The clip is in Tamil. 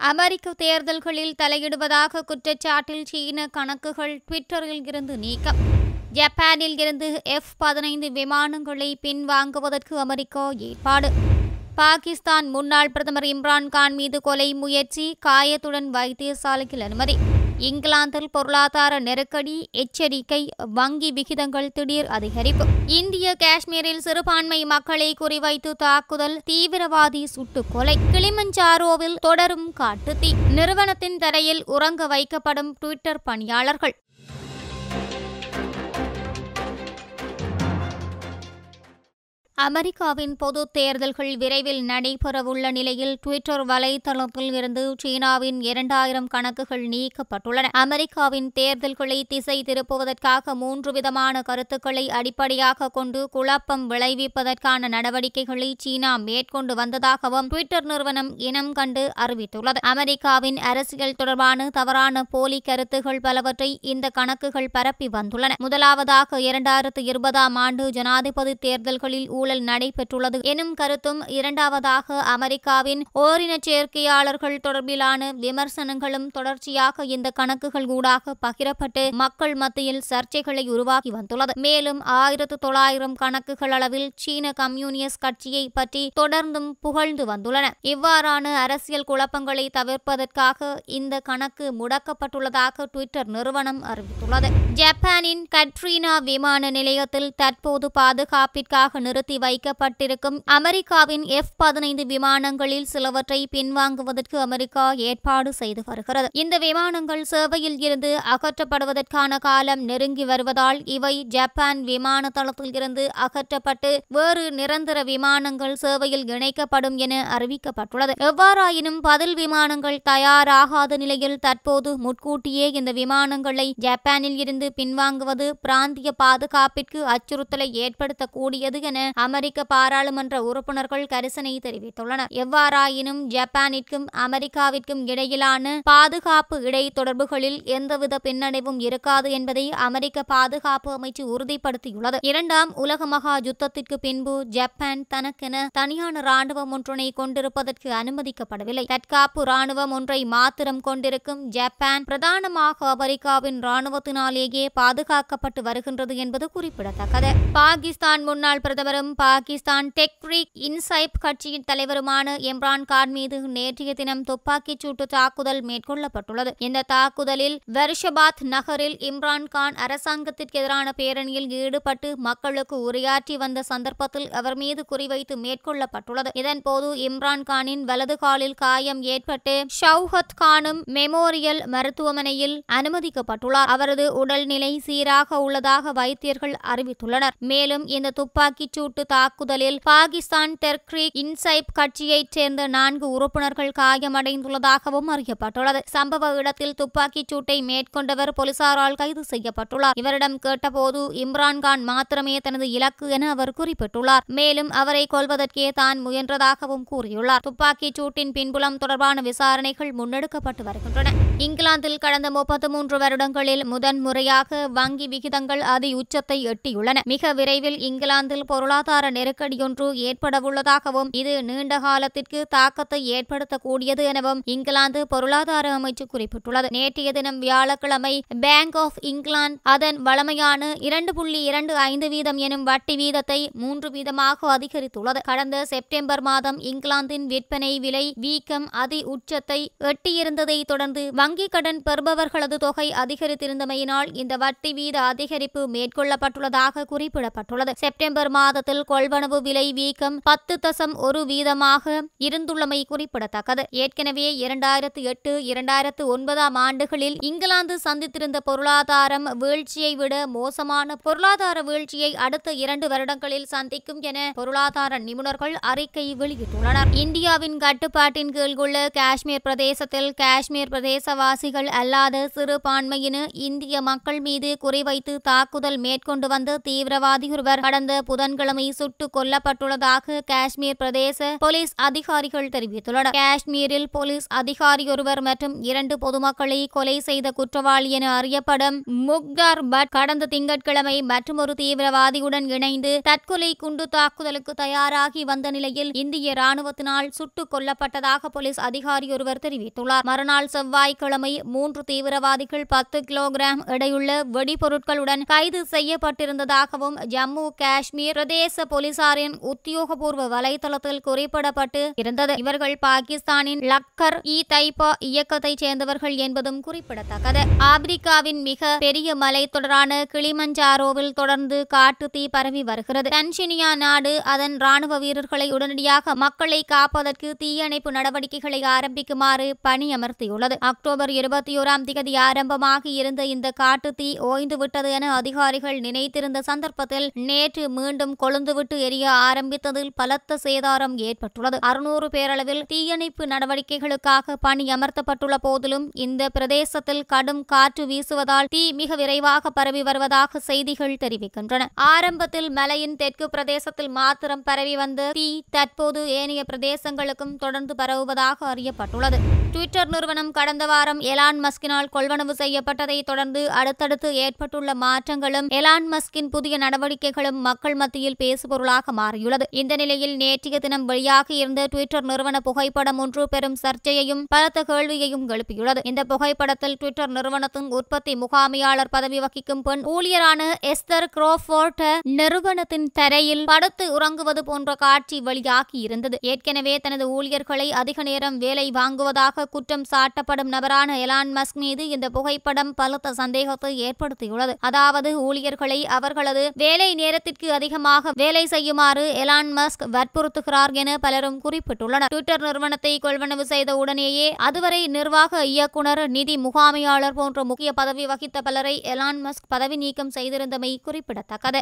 அமெரிக்க தேர்தல்களில் தலையிடுவதாக குற்றச்சாட்டில் சீன கணக்குகள் ட்விட்டரில் இருந்து நீக்கம். ஜப்பானில் இருந்து எஃப் பதினைந்து விமானங்களை பின்வாங்குவதற்கு அமெரிக்கா ஏற்பாடு. பாகிஸ்தான் முன்னாள் பிரதமர் இம்ரான்கான் மீது கொலை முயற்சி காயத்துடன் வைத்தியசாலையில் அனுமதி. இங்கிலாந்தில் பொருளாதார நெருக்கடி எச்சரிக்கை வங்கி விகிதங்கள் திடீர் அதிகரிப்பு. இந்திய காஷ்மீரில் சிறுபான்மை மக்களை குறிவைத்து தாக்குதல் தீவிரவாதி சுட்டுக்கொலை. கிளிமஞ்சாரோவில் தொடரும் காட்டுத்தீ. நிறுவனத்தின் தரையில் உறங்க வைக்கப்படும் ட்விட்டர் பணியாளர்கள். அமெரிக்காவின் பொது தேர்தல்கள் விரைவில் நடைபெறவுள்ள நிலையில் ட்விட்டர் வலைதளத்தில் இருந்து சீனாவின் இரண்டாயிரம் கணக்குகள் நீக்கப்பட்டுள்ளன. அமெரிக்காவின் தேர்தல்களை திசை திருப்புவதற்காக மூன்று விதமான கருத்துக்களை அடிப்படையாக கொண்டு குழப்பம் விளைவிப்பதற்கான நடவடிக்கைகளை சீனா மேற்கொண்டு வந்ததாகவும் ட்விட்டர் நிறுவனம் இனம் கண்டு அறிவித்துள்ளது. அமெரிக்காவின் அரசியல் தொடர்பான தவறான போலி கருத்துகள் பலவற்றை இந்த கணக்குகள் பரப்பி வந்துள்ளன. முதலாவதாக இரண்டாயிரத்து இருபதாம் ஆண்டு ஜனாதிபதி தேர்தல்களில் ஊழல் நடைபெற்றுள்ளது எனும் கருத்தும் இரண்டாவதாக அமெரிக்காவின் ஓரின சேர்க்கையாளர்கள் தொடர்பிலான விமர்சனங்களும் தொடர்ச்சியாக இந்த கணக்குகள் ஊடாக பகிரப்பட்டு மக்கள் மத்தியில் சர்ச்சைகளை உருவாக்கி வந்துள்ளது. மேலும் ஆயிரத்து தொள்ளாயிரம் கணக்குகள் அளவில் சீன கம்யூனிஸ்ட் கட்சியை பற்றி தொடர்ந்தும் புகழ்ந்து வந்துள்ளன. இவ்வாறான அரசியல் குழப்பங்களை தவிர்ப்பதற்காக இந்த கணக்கு முடக்கப்பட்டுள்ளதாக ட்விட்டர் நிறுவனம் அறிவித்துள்ளது. ஜப்பானின் கட்ரீனா விமான நிலையத்தில் தற்போது பாதுகாப்பிற்காக நிறுத்தி வைக்கப்பட்டிருக்கும். அமெரிக்காவின் எஃப் பதினைந்து விமானங்களில் சிலவற்றை பின்வாங்குவதற்கு அமெரிக்கா ஏற்பாடு செய்து வருகிறது. இந்த விமானங்கள் சேவையில் இருந்து அகற்றப்படுவதற்கான காலம் நெருங்கி வருவதால் இவை ஜப்பான் விமான தளத்தில் இருந்து அகற்றப்பட்டு வேறு நிரந்தர விமானங்கள் சேவையில் இணைக்கப்படும் என அறிவிக்கப்பட்டுள்ளது. எவ்வாறாயினும் பதில் விமானங்கள் தயாராகாத நிலையில் தற்போது முன்கூட்டியே இந்த விமானங்களை ஜப்பானில் இருந்து பின்வாங்குவது பிராந்திய பாதுகாப்பிற்கு அச்சுறுத்தலை ஏற்படுத்தக்கூடியது என அமெரிக்க பாராளுமன்ற உறுப்பினர்கள் கரிசனை தெரிவித்துள்ளனர். எவ்வாறாயினும் ஜப்பானிற்கும் அமெரிக்காவிற்கும் இடையிலான பாதுகாப்பு இடைத்தொடர்புகளில் எந்தவித பின்னடைவும் இருக்காது என்பதை அமெரிக்க பாதுகாப்பு அமைச்சு உறுதிப்படுத்தியுள்ளது. இரண்டாம் உலக மகா யுத்தத்திற்கு பின்பு ஜப்பான் தனக்கென தனியான ராணுவம் ஒன்றினை கொண்டிருப்பதற்கு அனுமதிக்கப்படவில்லை. தற்காப்பு ராணுவம் ஒன்றை மாத்திரம் கொண்டிருக்கும் ஜப்பான் பிரதானமாக அமெரிக்காவின் ராணுவத்தினாலேயே பாதுகாக்கப்பட்டு வருகின்றது என்பது குறிப்பிடத்தக்கது. பாகிஸ்தான் முன்னாள் பிரதமரும் பாகிஸ்தான் டெக்ரிக் இன்சைப் கட்சியின் தலைவருமான இம்ரான் கான் மீது நேற்றைய தினம் துப்பாக்கிச் சூட்டு தாக்குதல் மேற்கொள்ளப்பட்டுள்ளது. இந்த தாக்குதலில் வருஷபாத் நகரில் இம்ரான் கான் அரசாங்கத்திற்கு எதிரான பேரணியில் ஈடுபட்டு மக்களுக்கு உரையாற்றி வந்த சந்தர்ப்பத்தில் அவர் மீது குறிவைத்து மேற்கொள்ளப்பட்டுள்ளது. இதன்போது இம்ரான் கானின் வலது காலில் காயம் ஏற்பட்டு ஷவுஹத் கானும் மெமோரியல் மருத்துவமனையில் அனுமதிக்கப்பட்டுள்ளார். அவரது உடல்நிலை சீராக உள்ளதாக வைத்தியர்கள் அறிவித்துள்ளனர். மேலும் இந்த துப்பாக்கிச் சூட்டு தாக்குதலில் பாகிஸ்தான் தெர்க்ரீக் இன்சைப் கட்சியைச் சேர்ந்த நான்கு உறுப்பினர்கள் காயமடைந்துள்ளதாகவும் அறியப்பட்டுள்ளது. சம்பவ இடத்தில் துப்பாக்கிச் சூட்டை மேற்கொண்டவர் போலீசாரால் கைது செய்யப்பட்டுள்ளார். இவரிடம் கேட்டபோது இம்ரான்கான் மாத்திரமே தனது இலக்கு என அவர் குறிப்பிட்டுள்ளார். மேலும் அவரை கொல்வதற்கே தான் முயன்றதாகவும் கூறியுள்ளார். துப்பாக்கிச் சூட்டின் பின்புலம் தொடர்பான விசாரணைகள் முன்னெடுக்கப்பட்டு வருகின்றன. இங்கிலாந்தில் கடந்த முப்பத்து மூன்று வருடங்களில் முதன் முறையாக வங்கி விகிதங்கள் அதி உச்சத்தை எட்டியுள்ளன. மிக விரைவில் இங்கிலாந்தில் பொருளாதார நெருக்கடியொன்று ஏற்படவுள்ளதாகவும் இது நீண்ட காலத்திற்கு தாக்கத்தை ஏற்படுத்தக்கூடியது எனவும் இங்கிலாந்து பொருளாதார அமைச்சு குறிப்பிட்டுள்ளது. நேற்றைய தினம் வியாழக்கிழமை பேங்க் ஆஃப் இங்கிலாந்து அதன் வளமையான இரண்டு புள்ளி இரண்டு ஐந்து வீதம் எனும் வட்டி வீதத்தை மூன்று வீதமாக அதிகரித்துள்ளது. கடந்த செப்டம்பர் மாதம் இங்கிலாந்தின் விற்பனை விலை வீக்கம் அதி உச்சத்தை எட்டியிருந்ததை தொடர்ந்து வங்கிக் கடன் பெறுபவர்களது தொகை அதிகரித்திருந்தமையினால் இந்த வட்டி வீத அதிகரிப்பு மேற்கொள்ளப்பட்டுள்ளதாக குறிப்பிடப்பட்டுள்ளது. செப்டம்பர் மாதத்தில் கொள்வனவு விலை வீக்கம் பத்து தசம் ஒரு வீதமாக இருந்துள்ளமை குறிப்பிடத்தக்கது. ஏற்கனவே இரண்டாயிரத்து எட்டு இரண்டாயிரத்து ஒன்பதாம் ஆண்டுகளில் இங்கிலாந்து சந்தித்திருந்த பொருளாதாரம் வீழ்ச்சியை விட மோசமான பொருளாதார வீழ்ச்சியை அடுத்த இரண்டு வருடங்களில் சந்திக்கும் என பொருளாதார நிபுணர்கள் அறிக்கை வெளியிட்டுள்ளனர். இந்தியாவின் கட்டுப்பாட்டின் கீழ் உள்ள காஷ்மீர் பிரதேசத்தில் காஷ்மீர் பிரதேசவாசிகள் அல்லாத சிறுபான்மையின இந்திய மக்கள் மீது குறிவைத்து தாக்குதல் மேற்கொண்டு வந்த தீவிரவாதி ஒருவர். கடந்த புதன்கிழமை சுட்டு கொல்லப்பட்டுள்ளதாக காஷ்மீர் பிரதேச போலீஸ் அதிகாரிகள் தெரிவித்துள்ளனர். காஷ்மீரில் போலீஸ் அதிகாரி ஒருவர் மற்றும் இரண்டு பொதுமக்களை கொலை செய்த குற்றவாளி என அறியப்படும் முக்தார் பட் கடந்த திங்கட்கிழமை மற்றொரு தீவிரவாதியுடன் இணைந்து தற்கொலை குண்டு தாக்குதலுக்கு தயாராகி வந்த நிலையில் இந்திய ராணுவத்தினால் சுட்டுக் கொல்லப்பட்டதாக போலீஸ் அதிகாரி ஒருவர் தெரிவித்துள்ளார். மறுநாள் செவ்வாய்க்கிழமை மூன்று தீவிரவாதிகள் பத்து கிலோகிராம் எடையுள்ள வெடிபொருட்களுடன் கைது செய்யப்பட்டிருந்ததாகவும் ஜம்மு காஷ்மீர் பிரதேச போலீசாரின் உத்தியோகபூர்வ வலைதளத்தில் குறிப்பிடப்பட்டு இருந்தது. இவர்கள் பாகிஸ்தானின் லக்கர் இ தைபா இயக்கத்தைச் சேர்ந்தவர்கள் என்பதும் குறிப்பிடத்தக்கது. ஆப்பிரிக்காவின் மிக பெரிய மலைத்தொடரான கிளிமஞ்சாரோவில் தொடர்ந்து காட்டு தீ பரவி வருகிறது. தன்சினியா நாடு அதன் ராணுவ வீரர்களை உடனடியாக மக்களை காப்பதற்கு தீயணைப்பு நடவடிக்கைகளை ஆரம்பிக்குமாறு பணியமர்த்தியுள்ளது. அக்டோபர் இருபத்தி ஓராம் திகதி ஆரம்பமாக இருந்த இந்த காட்டு தீ ஓய்ந்துவிட்டது என அதிகாரிகள் நினைத்திருந்த சந்தர்ப்பத்தில் நேற்று மீண்டும் கொழுந்து கொழுந்துவிட்டு எரிய ஆரம்பித்ததில் பலத்த சேதாரம் ஏற்பட்டுள்ளது. அறுநூறு பேரளவில் தீயணைப்பு நடவடிக்கைகளுக்காக பணி அமர்த்தப்பட்டுள்ள போதிலும் இந்த பிரதேசத்தில் கடும் காற்று வீசுவதால் தீ மிக விரைவாக பரவி வருவதாக செய்திகள் தெரிவிக்கின்றன. ஆரம்பத்தில் மலையின் தெற்கு பிரதேசத்தில் மாத்திரம் பரவி வந்த தீ தற்போது ஏனைய பிரதேசங்களுக்கும் தொடர்ந்து பரவுவதாக அறியப்பட்டுள்ளது. ட்விட்டர் நிறுவனம் கடந்த வாரம் எலான் மஸ்கினால் கொள்வனவு செய்யப்பட்டதை தொடர்ந்து அடுத்தடுத்து ஏற்பட்டுள்ள மாற்றங்களும் எலான் மஸ்கின் புதிய நடவடிக்கைகளும் மக்கள் மத்தியில் பேசுபொருளாக மாறியுள்ளது. இந்த நிலையில் நேற்றைய தினம் வெளியாகி இருந்த ட்விட்டர் நிறுவன புகைப்படம் ஒன்று பெரும் சர்ச்சையையும் பலத்த கேள்வியையும் எழுப்பியுள்ளது. இந்த புகைப்படத்தில் ட்விட்டர் நிறுவனத்தின் உற்பத்தி முகாமையாளர் பதவி வகிக்கும் பெண் ஊழியரான எஸ்தர் குரோஃபோர்ட் நிறுவனத்தின் தரையில் படுத்து உறங்குவது போன்ற காட்சி வெளியாகி இருந்தது. ஏற்கனவே தனது ஊழியர்களை அதிக நேரம் வேலை வாங்குவதாக குற்றம் சாட்டப்படும் நபரான எலான் மஸ்க் மீது இந்த புகைப்படம் பலத்த சந்தேகத்தை ஏற்படுத்தியுள்ளது. அதாவது ஊழியர்களை அவர்களது வேலை நேரத்திற்கு அதிகமாக வேலை செய்யுமாறு எலான் மஸ்க் வற்புறுத்துகிறார் என பலரும் குறிப்பிட்டுள்ளனர். ட்விட்டர் நிறுவனத்தை கொள்வனவு செய்த உடனேயே அதுவரை நிர்வாக இயக்குனர் நிதி முகாமையாளர் போன்ற முக்கிய பதவி வகித்த பலரை எலான் மஸ்க் பதவி நீக்கம் செய்திருந்தமை குறிப்பிடத்தக்கது.